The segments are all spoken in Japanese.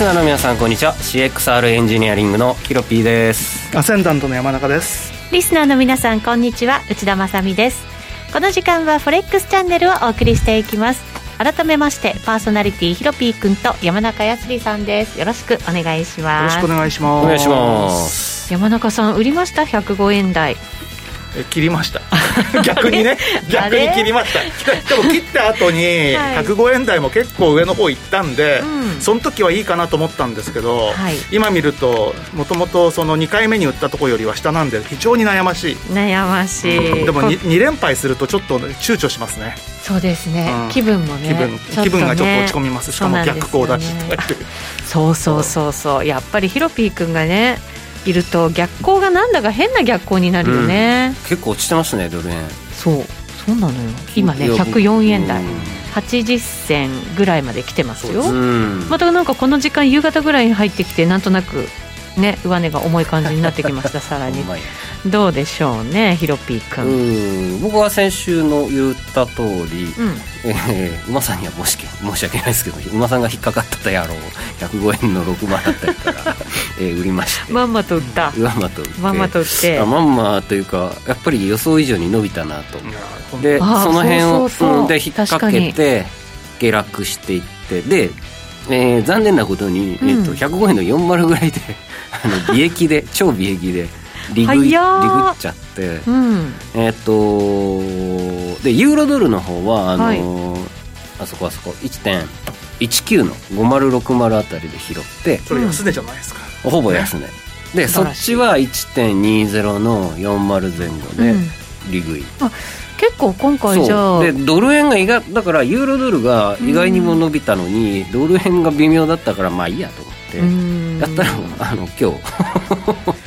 スナーの皆さんこんにちは。CXR エンジニアリングのヒロピーです。アセンダントの山中です。リスナーの皆さんこんにちは。内田まさです。この時間はフォレックスチャンネルをお送りしていきます。改めましてパーソナリティヒロピー君と山中康さんです。よろしくお願いします。よろしくお願いします。お願いします。山中さん売りました？105円台。え切りました。逆にね。逆に切りました。でも切った後に105円台も結構上の方行ったんで、うん、その時はいいかなと思ったんですけど、はい、今見るともともとその2回目に売ったところよりは下なんで非常に悩ましい。悩ましい、うん、でも 2, 2連敗するとちょっと躊躇しますね。そうですね、うん、気分もね気分、ね、気分がちょっと落ち込みます。しかも逆行だしそうそうそうそうやっぱりヒロピー君がねいると逆光がなんだか変な逆光になるよね、うん、結構落ちてますねドル円。そう。そうなのよ。今ね104円台、うん、80銭ぐらいまで来てますよ、うん、またなんかこの時間夕方ぐらいに入ってきてなんとなくね上値が重い感じになってきましたさらに どうでしょうねヒロピー君僕は先週の言った通り、うん。えー、馬さんには申し申し訳ないですけど馬さんが引っかかったやろう105円の6万だったりから、えー、売りまして。まんまと売った。まんまと売って。まんまと売って。あまんまというかやっぱり予想以上に伸びたなとでその辺をそうで引っ掛けて下落していってで、えー、残念なことに、えーと、105円の40ぐらいで あの利益で超利益でリグリグっちゃって、うん、えっ、ー、とでユーロドルの方はあの、はい、あそこあそこ1.19の5060あたりで拾ってそれ安値じゃないですか、うん、ほぼ安値、ね、でそっちは1.20の40前後で利食い、うん、結構今回じゃあ。でドル円が意外だからユーロドルが意外にも伸びたのに、ドル円が微妙だったからまあいいやと思ってやったらあの今日。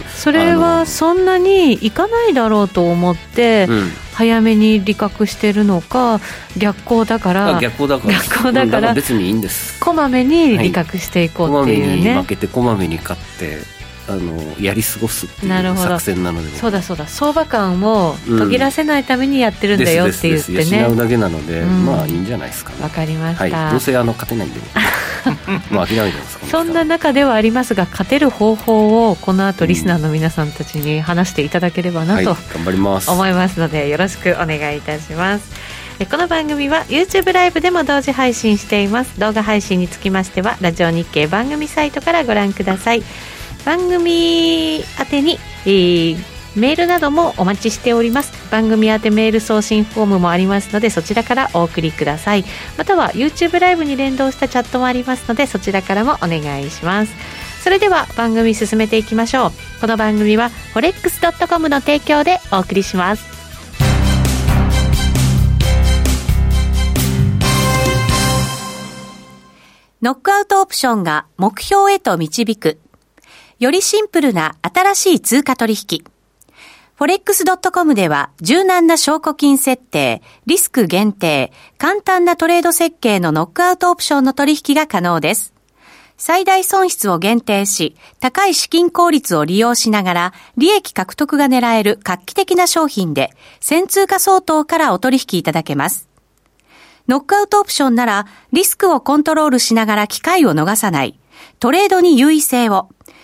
それはそんなにいかないだろうと思って、早めに利確してるのか逆行だから逆行だから。逆行だから別にいいんです。こまめに利確していこうっていうね、はい、負けてこまめに勝ってあのやり過ごすっていう作戦なのでそうだそうだ。相場感を途切らせないためにやってるんだよって言ってね、うん、うだけなので、うん、まあいいんじゃないですかね。わかりました、はい、どうせあの勝てないんでもう諦めてます そんな中ではありますが勝てる方法をこの後リスナーの皆さんたちに話していただければなと、うんはい、頑張ります。思いますのでよろしくお願いいたします。この番組は YouTube ライブでも同時配信しています。動画配信につきましてはラジオ日経番組サイトからご覧ください。番組宛てに、えー、メールなどもお待ちしております。番組宛てメール送信フォームもありますのでそちらからお送りください。または YouTube ライブに連動したチャットもありますのでそちらからもお願いします。それでは番組進めていきましょう。この番組は forex.com の提供でお送りします。ノックアウトオプションが目標へと導く。よりシンプルな新しい通貨取引。forex.com では柔軟な証拠金設定、リスク限定、簡単なトレード設計のノックアウトオプションの取引が可能です。最大損失を限定し、高い資金効率を利用しながら、利益獲得が狙える画期的な商品で、1000通貨相当からお取引いただけます。ノックアウトオプションなら、リスクをコントロールしながら機会を逃さない、トレードに優位性を、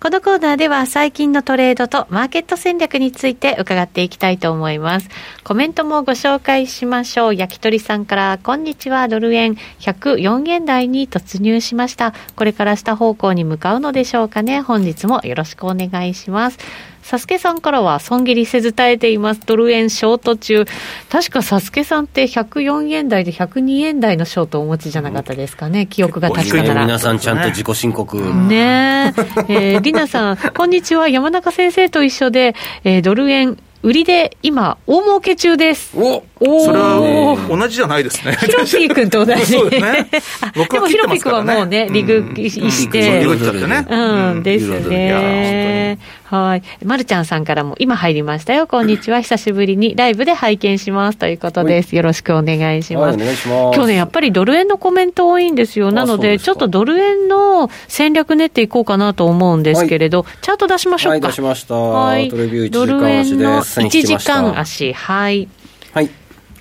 このコーナーでは最近のトレードとマーケット戦略について伺っていきたいと思います。コメントもご紹介しましょう。焼き鳥さんから、こんにちは、ドル円104円台に突入しました。これから下方向に向かうのでしょうかね。本日もよろしくお願いします。サスケさんからは損切りせず耐えています。ドル円ショート中。確かサスケさんって104円台で102円台のショートをお持ちじゃなかったですかね。記憶が確かなら。皆さんちゃんと自己申告。ねえ。えー、りなさん、こんにちは。山中先生と一緒で、えー、ドル円売りで今、大儲け中です。おおそれは同じじゃないですね。ヒロピー君と同じ。そうですね。でもヒロピー君はもうね、リグして。リグっちゃってね。うん、ですね。はい。まるちゃんさんからも今入りましたよ。こんにちは。久しぶりにライブで拝見します。ということです。よろしくお願いします。お願いします。今日ね、やっぱりドル円のコメント多いんですよ。なので、ちょっとドル円の戦略練っていこうかなと思うんですけれど、チャート出しましょうか。はい、出しました。はい。ドル円の1時間足。はい。はい。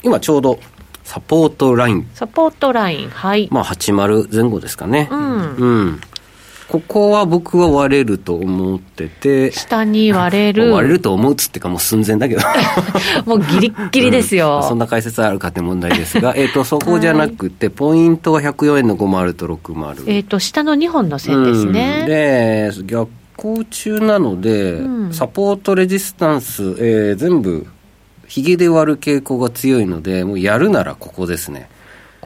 今ちょうどサポートライン。サポートライン。はい。まあ、80前後ですかね。うん。うん。ここは僕は割れると思ってて。下に割れる。割れると思うっつってかもう寸前だけど。もうギリッギリですよ、うん、そんな解説あるかって問題ですが、えっと、そこじゃなくて、ポイントは104円の50と60。えっ、と、下の2本の線ですね。うん、で、逆行中なので、うん、サポートレジスタンス、えー、全部、ひげで割る傾向が強いので、もうやるならここですね。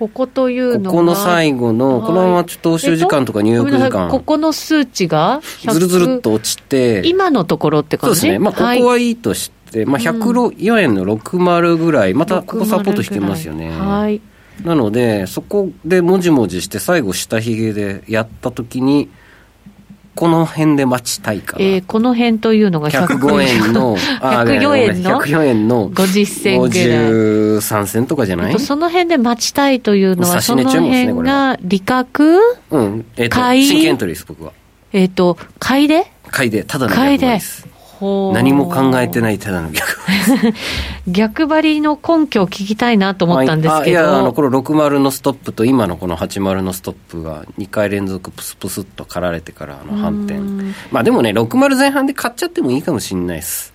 ここというのここの最後の、このままちょっと投資時間とか入浴時間、ここの数値がずるずるっと落ちて、今のところって感じ？そうですね、まあ、ここはいいとして、まあ、104円の60ぐらい、またここサポートしてますよね。はい、なので、そこでもじもじして、最後、下ひげでやったときに、この辺で待ちたいかな。えー、この辺というのが105円の、104円の ?104 円の50銭ぐらい。53銭とかじゃない？その辺で待ちたいとい？うのは、その辺が利確？うん。えっ、ー、と、買い？真剣エントリーです、僕は。えっ、ー、と、買いで？買いで、ただの買いで。何も考えてないただの逆。張 り逆張りの根拠を聞きたいなと思ったんですけど、はい、いやあのこの60のストップと今のこの80のストップが2回連続プスプスっと刈られてからの反転。まあでもね60前半で買っちゃってもいいかもしれないです。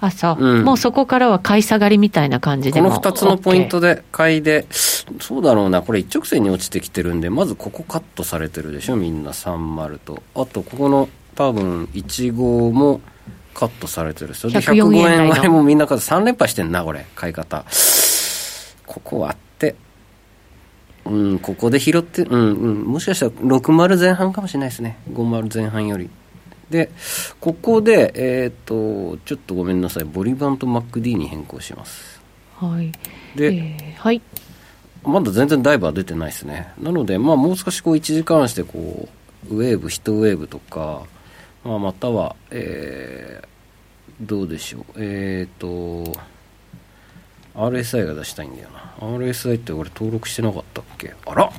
あそう、うん、もうそこからは買い下がりみたいな感じでこの2つのポイントで買いでそうだろうなこれ一直線に落ちてきてるんでまずここカットされてるでしょみんな。30と。あとここの多分1号もカットされてる人。で105円割れもみんな3連覇してんなこれ。買い方。ここ割って。うんここで拾ってうんうん。もしかしたら60前半かもしれないですね。50前半より。でここでえっ、ー、とちょっとごめんなさい。ボリバンと MacD に変更します。はい。で、えー、はい。まだ全然ダイバー出てないですね。なのでまあもう少しこう1時間してこうウェーブ1ウェーブとかまあ、または、えー、どうでしょう、えっ、ー、と、RSI が出したいんだよな。RSI って俺登録してなかったっけ？あら？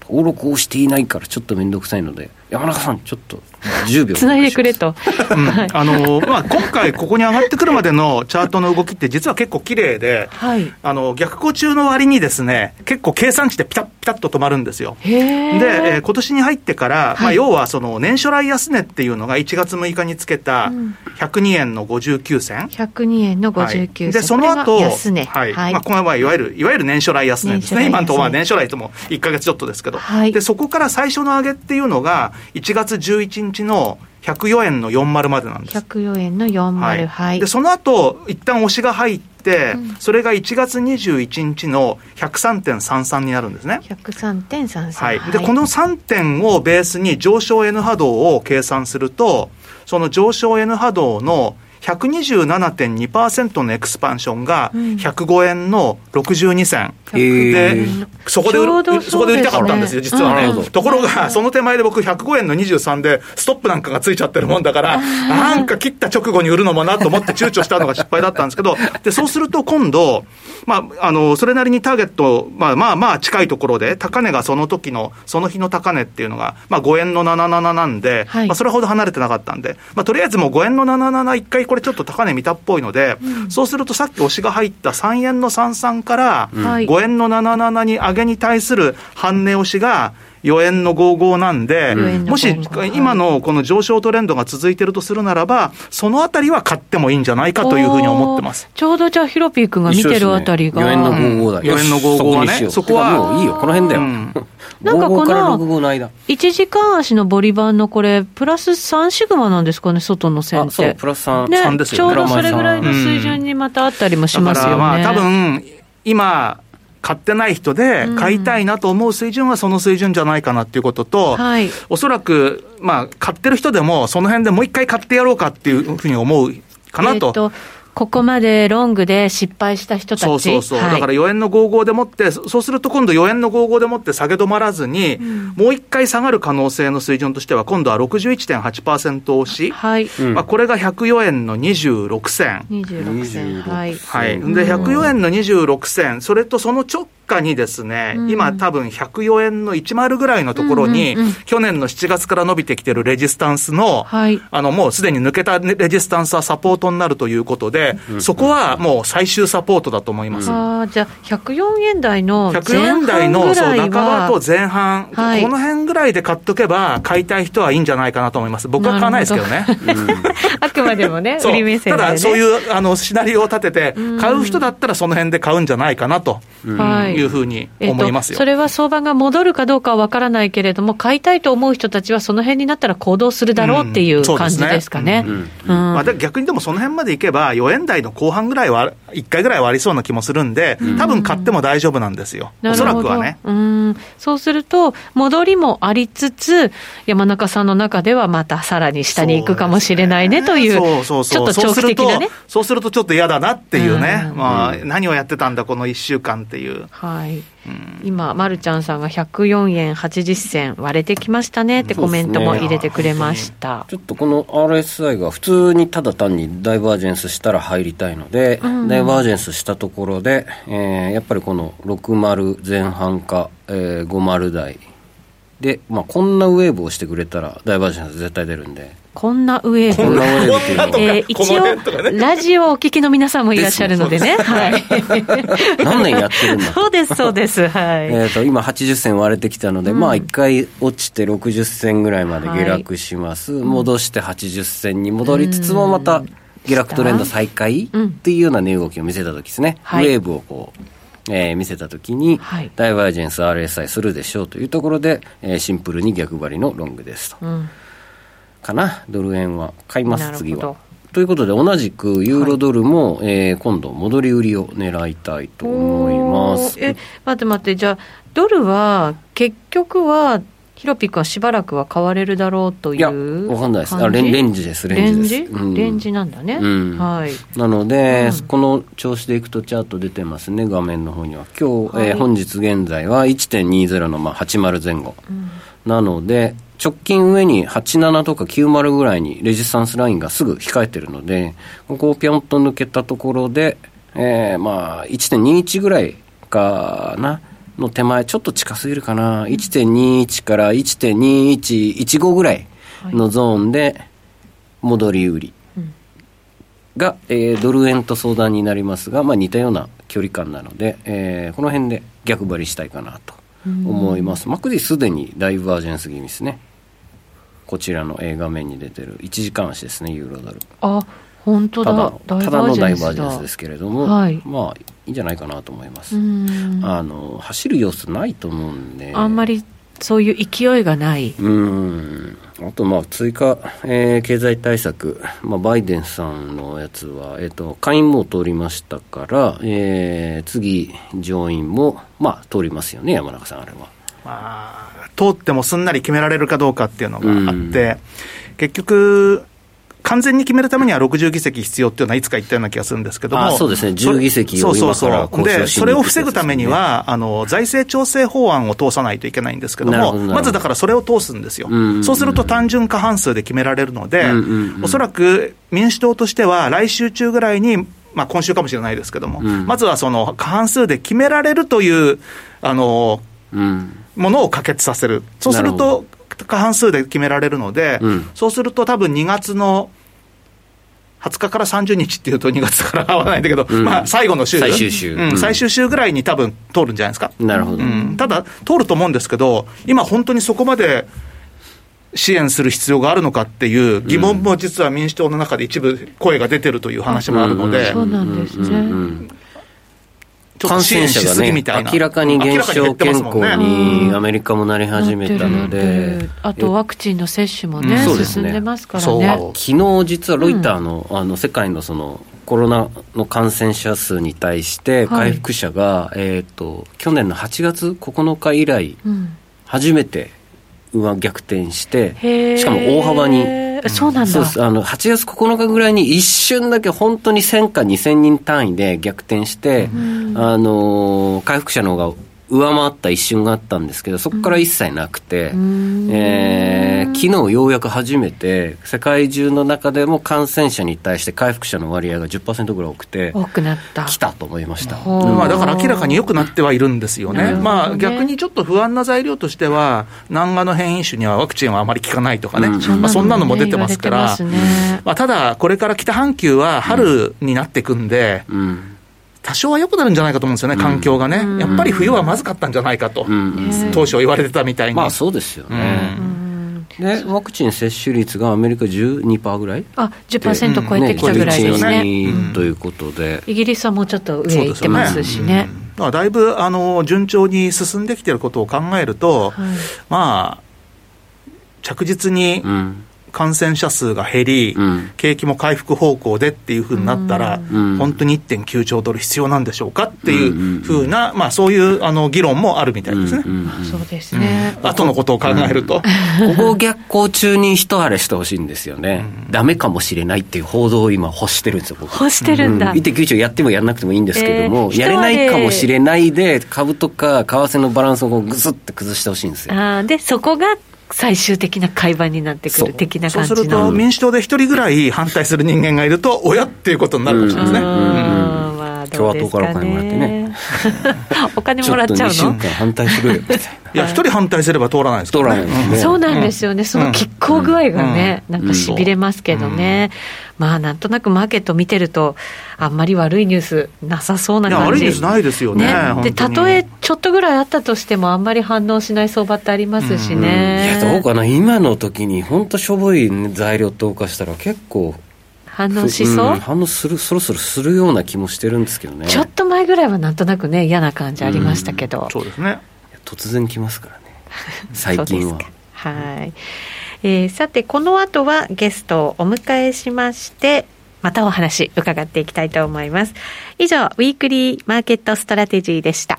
登録をしていないからちょっとめんどくさいので、山中さん、ちょっと10秒つないでくれと、うん。あのまあ、今回、ここに上がってくるまでのチャートの動きって、実は結構綺麗で、はい、あの逆行中の割にですね、結構計算値でピタッピタッと止まるんですよ。で、えー、今年に入ってから、まあ、要はその年初来安値っていうのが1月6日につけた102円の59銭。102円の59銭、はい、で、その後、はい、はい、まあ、これはいわゆる、い。わゆる年初来安値ですね。今のところは年初来とも1か月ちょっとですけど、はい、で、そこから最初の上げっていうのが、1月11日の104円の40までなんです。104円の40、はい、はい。で、その後、一旦押しが入って、うん、それが1月21日の103.33になるんですね。103.33。はい。で、この3点をベースに上昇 N 波動を計算すると、その上昇 N 波動の127.2%のエクスパンションが105円の62銭、うん、でそこでそこで売りたかったんですよ、実はね。うん、ところが、その手前で僕、105円の23で、ストップなんかがついちゃってるもんだから、なんか切った直後に売るのもなと思って躊躇したのが失敗だったんですけど、でそうすると今度、まあ、あのそれなりにターゲット、まあまあまあ近いところで、高値がその時の、その日の高値っていうのが、まあ、5円の77なんで、はい、まあ、それほど離れてなかったんで、まあ、とりあえずもう5円の77、一回これちょっと高値見たっぽいので、うん、そうするとさっき押しが入った3円の33から5円の77に上げに対する半値押しが、4円の55なんで、もし今のこの上昇トレンドが続いてるとするならば、そのあたりは買ってもいいんじゃないかというふうに思ってます。ちょうどじゃあ、ヒロピー君が見てるあたりが。4円の55だ。4円の55はね、そこは。もういいよ、この辺だよ。なんかこの1時間足のボリバンのこれ、プラス3シグマなんですかね、外の線って。そう、プラス3、ね、ですよね。ちょうどそれぐらいの水準にまたあったりもしますよね。まあ多分今買ってない人で、買いたいなと思う水準はその水準じゃないかなっていうことと、はい、おそらく、まあ、買ってる人でも、その辺でもう一回買ってやろうかっていうふうに思うかなと。えーここまでロングで失敗した人たち。そうそうそう、はい、だから4円の55でもって、そうすると今度4円の55でもって下げ止まらずに、うん、もう一回下がる可能性の水準としては、今度は61.8%押し、はい。まあ、これが104円の26銭。26銭、はい。はい、で、104円の26銭、それとその直下にですね、うん、今多分104円の10ぐらいのところに、うんうんうん、去年の7月から伸びてきてるレジスタンスの、はい、あの、もうすでに抜けたレジスタンスはサポートになるということで、うん、そこはもう最終サポートだと思います。あじゃあ、104円台の前半円台のそう半ばと前半、はい、この辺ぐらいで買っとけば、買いたい人はいいんじゃないかなと思います。僕は買わないですけどね。あくまでもね、売り目線で、ね、ただ、そういうあのシナリオを立てて、買う人だったらその辺で買うんじゃないかなと。はい。いうふうに思いますよ、えっと、それは相場が戻るかどうかは分からないけれども、買いたいと思う人たちは、その辺になったら行動するだろうっていう感じですかね。まあ、逆にでもその辺までいけば、4円台の後半ぐらいは、1回ぐらいはありそうな気もするんで、多分買っても大丈夫なんですよ、おそらくはね。うん。そうすると、戻りもありつつ、山中さんの中ではまたさらに下に行くかもしれないねという、ちょっと長期的なね。そうするとちょっと嫌だなっていうね、まあ、何をやってたんだ、この1週間っていう。はい、今、まるちゃんさんが104円80銭割れてきましたねってコメントも入れてくれました、ね、ちょっとこの RSI が普通にただ単にダイバージェンスしたら入りたいので、うん、ダイバージェンスしたところで、えー、やっぱりこの60前半か、えー、50台で、まあ、こんなウェーブをしてくれたらダイバージェンス絶対出るんで。こんなウェーブ。こんなウェーブっていうのえー、一応、ラジオをお聞きの皆さんもいらっしゃるのでね。はい。何年やってるんだ？そうです、そうです。はい。えっと、今80銭割れてきたので、うん、まあ一回落ちて60銭ぐらいまで下落します。はい、戻して80銭に戻りつつもまた下落トレンド再開っていうような値動きを見せた時ですね。はい、ウェーブをこう。えー、見せたときに、はい、ダイバージェンス RSI するでしょうというところで、えー、シンプルに逆張りのロングですと。うんかな、ドル円は。買います、次は。ということで、同じくユーロドルも、はい、えー、今度、戻り売りを狙いたいと思います。え、待って待って、じゃあ、ドルは結局は、ヒロピ君はしばらくは買われるだろうといういや、わかんないです。あレンレンジです、レンジです。レンジ、うん、レンジなんだね。うん、はい。なので、うん、この調子でいくとチャート出てますね、画面の方には。今日、はい、えー、本日現在は1.20のまあ80前後。なので、直近上に87とか90ぐらいにレジスタンスラインがすぐ控えてるので、ここをぴょんと抜けたところで、えー、まあ、1.21ぐらいかな、の手前、ちょっと近すぎるかな、1.21から1.2115ぐらいのゾーンで、戻り売りが、えー、ドル円と相談になりますが、まあ、似たような距離感なので、えー、この辺で逆張りしたいかなと思います。マクディすでにダイバージェンス気味ですね。こちらの画面に出てる。1時間足ですねユーロドル。あ本当だ。ただのダイバージェンスですけれども、はい、まあいいんじゃないかなと思います。あの走る様子ないと思うんで。あんまりそういう勢いがない。うん。あとまあ追加、えー、経済対策、まあ、バイデンさんのやつは、えーと、下院も通りましたから、えー、次上院もまあ通りますよね山中さんあれは。まあ通ってもすんなり決められるかどうかっていうのがあって、結局、完全に決めるためには60議席必要っていうのはいつか言ったような気がするんですけども、そうですね、10議席を今から交渉で、それを防ぐためには、あの財政調整法案を通さないといけないんですけども、まずだからそれを通すんですよ、そうすると単純過半数で決められるので、おそらく民主党としては、来週中ぐらいに、まあ、今週かもしれないですけども、うん、まずはその過半数で決められるという、あの、うん、ものを可決させる、そうすると過半数で決められるので、うん、そうすると多分2月の20日から30日っていうと2月から合わないんだけど、うん、まあ最後の週。最終週、うん。最終週ぐらいに多分通るんじゃないですか。なるほど。ただ、通ると思うんですけど、今本当にそこまで、支援する必要があるのかっていう疑問も実は民主党の中で一部声が出てるるという話もあるので、そうなんですね。感染者がね、明らかに減少傾向にアメリカもなり始めたので、あとワクチンの接種もね、進んでますからね。昨日実はロイターの,、あの世界のそのコロナの感染者数に対して回復者が、えっ、と去年の8月9日以来、初めて上逆転してしかも大幅にそうなんだ。あの、8月9日ぐらいに一瞬だけ本当に1000か2000人単位で逆転して、あの、回復者の方が上回った一瞬があったんですけど、そこから一切なくて、うん、えー、昨日ようやく初めて、世界中の中でも感染者に対して回復者の割合が10%ぐらい多くて、多くなった。来たと思いました、まあ、だから明らかに良くなってはいるんですよね、ね。まあ、逆にちょっと不安な材料としては、南岸の変異種にはワクチンはあまり効かないとかね、うん、まあ、そんなのも出てますから、ね、まあ、ただ、これから北半球は春になっていくんで、うん多少は良くなるんじゃないかと思うんですよね、環境がね、やっぱり冬はまずかったんじゃないかと、当初言われてたみたいに。まあそうですよね。でワクチン接種率がアメリカ12%ぐらい？あ10%超えてきたぐらいですね。ねということで、イギリスはもうちょっと上行ってますしね。だからだいぶあの順調に進んできてることを考えると、はい、まあ、着実に、うん感染者数が減り、うん、景気も回復方向でっていうふうになったら、うん、本当に1.9兆ドル必要なんでしょうかっていうふうな、まあ、そういうあの議論もあるみたいですね。そうですね、うん、後のことを考えると。ここ逆行中に一晴れしてほしいんですよね、うん、ダメかもしれないっていう報道を今、欲してるんですよ、僕。欲してるんだ。1.9兆やってもやらなくてもいいんですけども、えー、やれないかもしれないで、株とか為替のバランスをぐすって崩してほしいんですよ。あでそこが最終的な会話になってくる的な感じそうすると、民主党で一人ぐらい反対する人間がいると、親っていうことになるかもしれないですね。まあ、共和党からお金もらってね。お金もらっちゃうの？ちょっと2週間反対するよみたいな。いや、一人反対すれば通らないですから、ね、通らないですね。そうなんですよね。その拮抗具合がね、なんかしびれますけどね。まあ、なんとなくマーケット見てると、あんまり悪いニュースなさそうな感じ。悪いニュースないですよね。ねで、たとえちょっとぐらいあったとしても、あんまり反応しない相場ってありますしね。いや、どうかな。今の時に、本当しょぼい材料投下したら結構、反応しそう、うん、反応するそろそろするような気もしてるんですけどね。ちょっと前ぐらいはなんとなくね嫌な感じありましたけど、うん、そうですね。突然来ますからね。最近は。はい、えー、さてこの後はゲストをお迎えしましてまたお話伺っていきたいと思います。以上、 Weekly Market S trategy でした。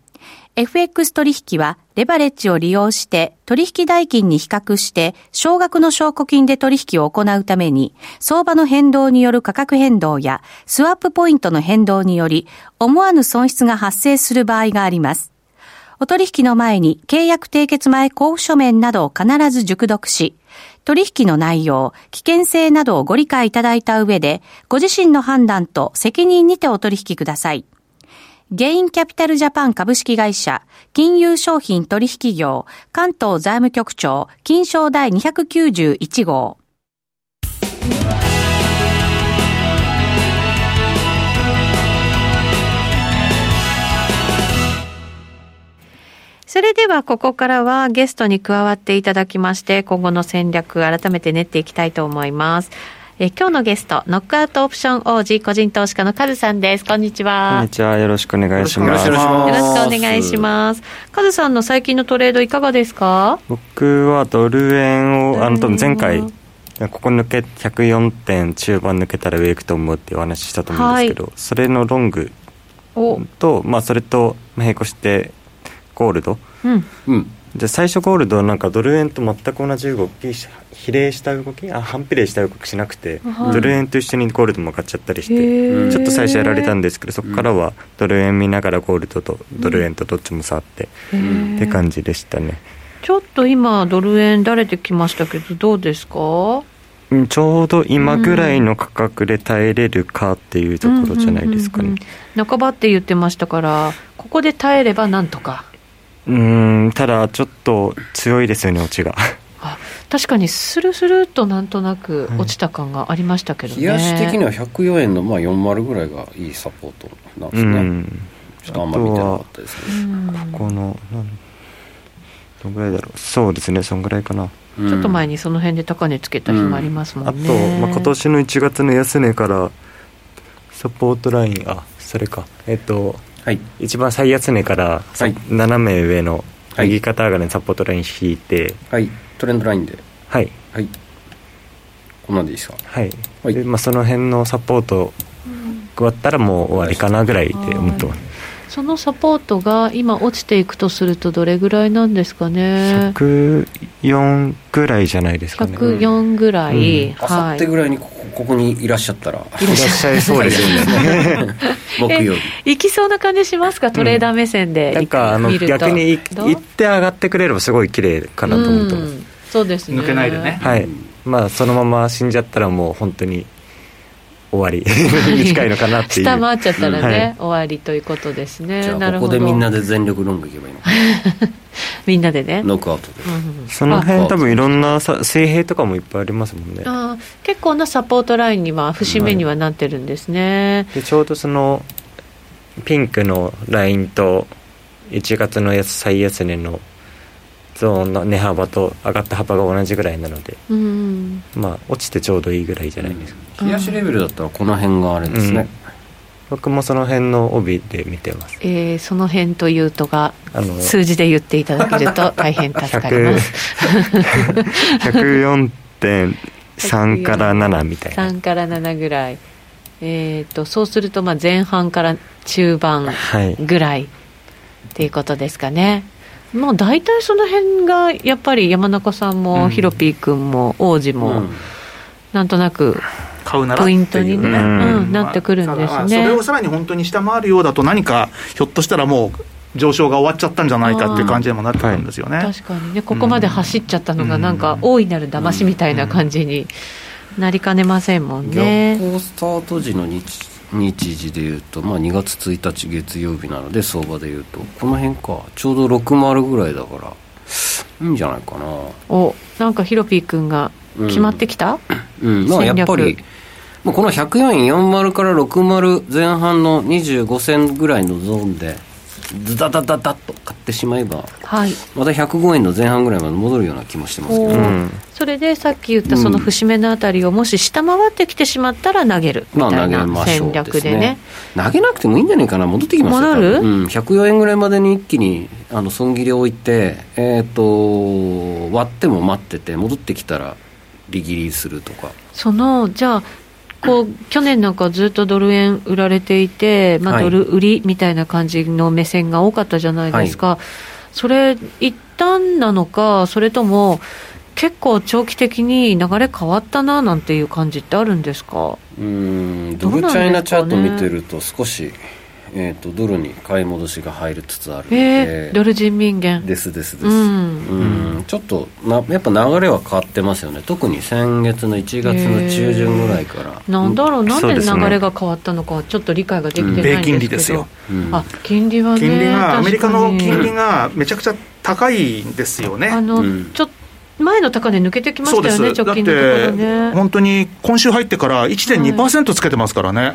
FX 取引は、レバレッジを利用して取引代金に比較して、少額の証拠金で取引を行うために、相場の変動による価格変動や、スワップポイントの変動により、思わぬ損失が発生する場合があります。お取引の前に契約締結前交付書面などを必ず熟読し、取引の内容、危険性などをご理解いただいた上で、ご自身の判断と責任にてお取引ください。ゲインキャピタルジャパン株式会社、金融商品取引業、関東財務局長、金賞第291号。それではここからはゲストに加わっていただきまして、今後の戦略改めて練っていきたいと思います。え今日のゲストノックアウトオプション王子個人投資家のカズさんです。こんにちは。こんにちは。よろしくお願いします。よろしくお願いします。カズさんの最近のトレードいかがですか？僕はドル円をあの多分前回ここ抜け104点中盤抜けたら上行くと思うっていうお話したと思うんですけど、はい、それのロングと、まあ、それと並行してゴールド、うん、で最初ゴールドなんかドル円と全く同じ動き比例した動きあ反比例した動きしなくて、はい、ドル円と一緒にゴールドも買っちゃったりしてちょっと最初やられたんですけどそこからはドル円見ながらゴールドとドル円とどっちも触って、って感じでしたね。ちょっと今ドル円だれてきましたけどどうですか？ちょうど今ぐらいの価格で耐えれるかっていうところじゃないですかね、半ばって言ってましたからここで耐えればなんとか。うんただちょっと強いですよね落ちが確かにスルスルっとなんとなく落ちた感がありましたけどね、冷やし的には104円のまあ40ぐらいがいいサポートなんですね、うん、ちょっとあんまり見てなかったですね。ここのどんぐらいだろう。そうですねそんぐらいかな。ちょっと前にその辺で高値つけた日もありますもんね、うん、あと、まあ、今年の1月の安値からサポートラインあそれか。えっと、はい、一番最安値から、はい、斜め上の右肩上がりのサポートライン引いてはいトレンドラインで。はい。はい。こんなんでいいですか？はい、はい、まあ、その辺のサポート終わったらもう終わりかなぐらいで思ってます。そのサポートが今落ちていくとするとどれぐらいなんですかね？104ぐらいじゃないですかね。104ぐらい、あさってぐらいにここここにいらっしゃったら。いらっしゃいそうですよね。木曜日行きそうな感じしますか？トレーダー目線で、うん、なんかあの逆に行って上がってくれればすごい綺麗かなと思ってます、そうですね。抜けないでね。はい。まあそのまま死んじゃったらもう本当に終わり。に近いのかなっていう。下回っちゃったらね、はい、終わりということですね。じゃあここでみんなで全力ロングいけばいいのか。みんなでね。ノックアウトで、うん、その辺多分いろんなさ水平とかもいっぱいありますもんね。あ結構なサポートラインには節目にはなってるんですね、でちょうどそのピンクのラインと1月のやつ最安値のゾーンの値幅と上がった幅が同じぐらいなので、うん、まあ落ちてちょうどいいぐらいじゃないですか、冷やしレベルだったらこの辺があれですね、僕もその辺の帯で見てます、えー、その辺というとが数字で言っていただけると 大変助かります。104.3から7みたいな。3から7ぐらい。えーと、そうするとまあ前半から中盤ぐらい、っていうことですかね、まあ、大体その辺がやっぱり山中さんも、ヒロピー君も王子も、なんとなくポイントにね、うん。なってくるんですね、それをさらに本当に下回るようだと何かひょっとしたらもう上昇が終わっちゃったんじゃないかっていう感じにもなってくるんですよね、はい、確かにね。ここまで走っちゃったのがなんか大いなる騙しみたいな感じになりかねませんもんね。スタート時の日日時でいうと、まあ、2月1日月曜日なので相場でいうとこの辺か。ちょうど60ぐらいだからいいんじゃないかな。おなんかヒロピー君が決まってきた、うん、うん、まあやっぱりこの104円40から60前半の25銭ぐらいのゾーンでズダダダダッと買ってしまえば、はい、また105円の前半ぐらいまで戻るような気もしてますけど、ね、それでさっき言ったその節目のあたりをもし下回ってきてしまったら投げるみたいな戦略でね,、まあ、投げなくてもいいんじゃないかな。戻ってきますよ戻る、うん、104円ぐらいまでに一気にあの損切りを置いて、えーと、割っても待ってて戻ってきたら利切りするとか。そのじゃあこう去年なんかずっとドル円売られていて、まあ、ドル売りみたいな感じの目線が多かったじゃないですか、はい、それ、一旦なのか、それとも結構長期的に流れ変わったななんていう感じってあるんですか？うんドルチャイナチャート見てると少しえーと、ドルに買い戻しが入りつつあるので、えー、ドル人民元。ですですです、うん、うん。ちょっとなやっぱ流れは変わってますよね。特に先月の1月の中旬ぐらいから、えー、なんだろうなんで流れが変わったのかちょっと理解ができてないんですけど、米金利ですよ、うん、あ金利はね金利がアメリカの金利がめちゃくちゃ高いんですよね。あの、ちょっと前の高値抜けてきましたよね、直近のところね。本当に今週入ってから1.2%つけてますからね、は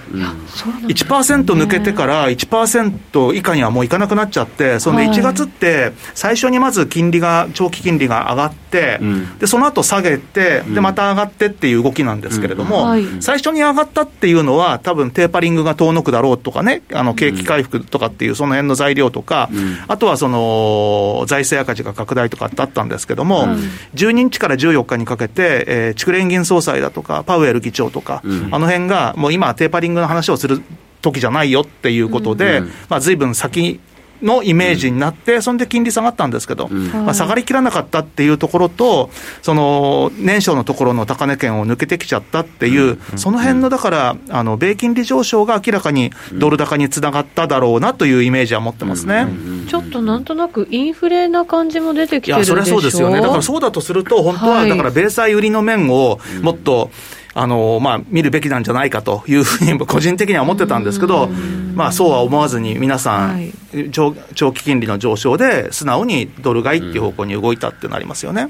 い、1%抜けてから1%以下にはもういかなくなっちゃって、その1月って最初にまず金利が、長期金利が上がって、でその後下げて、でまた上がってっていう動きなんですけれども、最初に上がったっていうのは、多分テーパリングが遠のくだろうとかね、あの景気回復とかっていう、その辺の材料とか、あとはその財政赤字が拡大とかってあったんですけども、12日から14日にかけて、えー、地区連銀総裁だとか、パウエル議長とか、うん、あの辺が、もう今、テーパリングの話をする時じゃないよっていうことで、うん、まあ、随分先のイメージになって、そんで金利下がったんですけど、まあ、下がりきらなかったっていうところと、その年初のところの高値圏を抜けてきちゃったっていう、その辺のだから、あの米金利上昇が明らかにドル高につながっただろうなというイメージは持ってますね。ちょっとなんとなくインフレな感じも出てきてるでしょいや、それそうですよね、だからそうだとすると、本当はだから米債売りの面をもっと、あの、まあ、見るべきなんじゃないかというふうに、個人的には思ってたんですけど、まあ、そうは思わずに、皆さん、はい、長長期金利の上昇で、素直にドル買いっていう方向に動いたってなりますよね。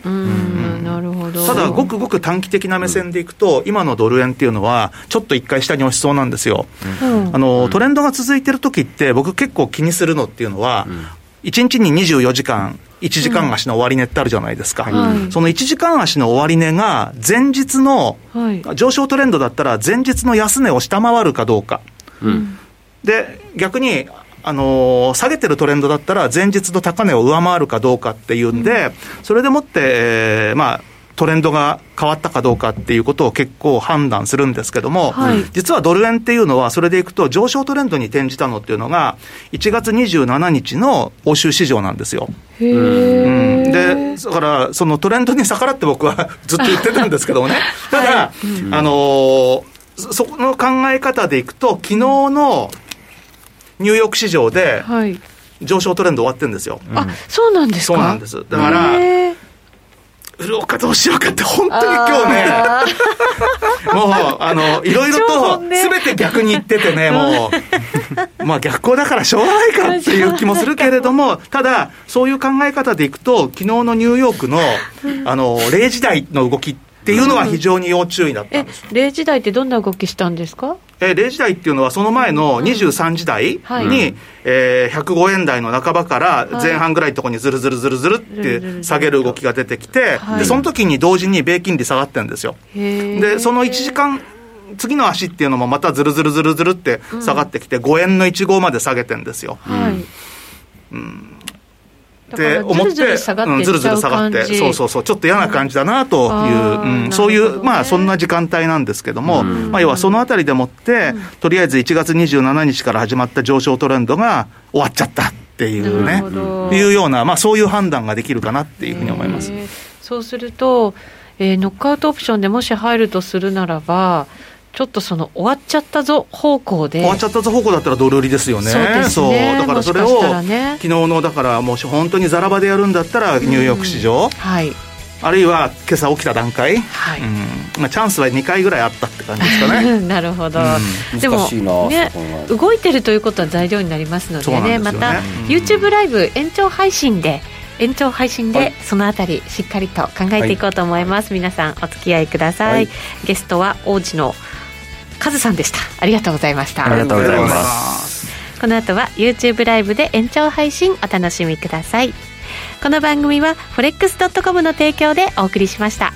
なるほど。ただ、ごくごく短期的な目線でいくと、今のドル円っていうのは、ちょっと一回下に押しそうなんですよ。あの、トレンドが続いてる時って、僕結構気にするのっていうのは、1日に24時間、1時間足の終値ってあるじゃないですか、うん。その1時間足の終値が前日の、上昇トレンドだったら前日の安値を下回るかどうか、うん、で逆にあのー、下げてるトレンドだったら前日の高値を上回るかどうかっていうんで、それでもって、えー、まあトレンドが変わったかどうかっていうことを結構判断するんですけども、はい、実はドル円っていうのは、それでいくと、上昇トレンドに転じたのっていうのが、1月27日の欧州市場なんですよ。うん、で、だから、そのトレンドに逆らって僕は ずっと言ってたんですけどもね、ただ、はい、あのー、そこの考え方でいくと、昨日のニューヨーク市場で、上昇トレンド終わってるんですよ。あ、そうなんですか？そうなんです。だから、売ろうかどうしようかって本当に今日ね、もう、あの、いろいろと、すべて逆に言っててね、もう、まあ逆行だからしょうがないかっていう気もするけれども、ただ、そういう考え方でいくと、昨日のニューヨークの、あの、0時台の動きっていうのは非常に要注意だったんです。0時台ってどんな動きしたんですか？えー、0時台っていうのは、その前の23時台に、はい、えー、105円台の半ばから前半ぐらいのところにずるずるずるずるって下げる動きが出てきて、はい、でその時に同時に米金利下がってるんですよ。で、その1時間次の足っていうのもまたずるずるずるずるって下がってきて、5円の1号まで下げてるんですよ。はい、うんって思って、ずるずる下がって、そうそうそう、ちょっと嫌な感じだなという、うん、そういう、まあ、そんな時間帯なんですけども、まあ、要はそのあたりでもって、とりあえず1月27日から始まった上昇トレンドが終わっちゃったっていうね、いうような、まあ、そういう判断ができるかなっていうふうに思います。そうすると、えー、ノックアウトオプションでもし入るとするならば、ちょっとその終わっちゃったぞ方向で。終わっちゃったぞ方向だったらドル売りですよね。そうですね。だからそれを、ね、昨日のだからもし本当にざらばでやるんだったらニューヨーク市場、はい。あるいは今朝起きた段階、はい。うん。まあ、チャンスは2回ぐらいあったって感じですかね。なるほど、うん、でもね動いてるということは材料になりますのでね、ね、また、うん、YouTube ライブ延長配信で延長配信でそのあたりしっかりと考えていこうと思います、はい、皆さんお付き合いください、はい、ゲストは王子のカズさんでした。ありがとうございました。ありがとうございます。この後は YouTube ライブで延長配信お楽しみください。この番組は forex.com の提供でお送りしました。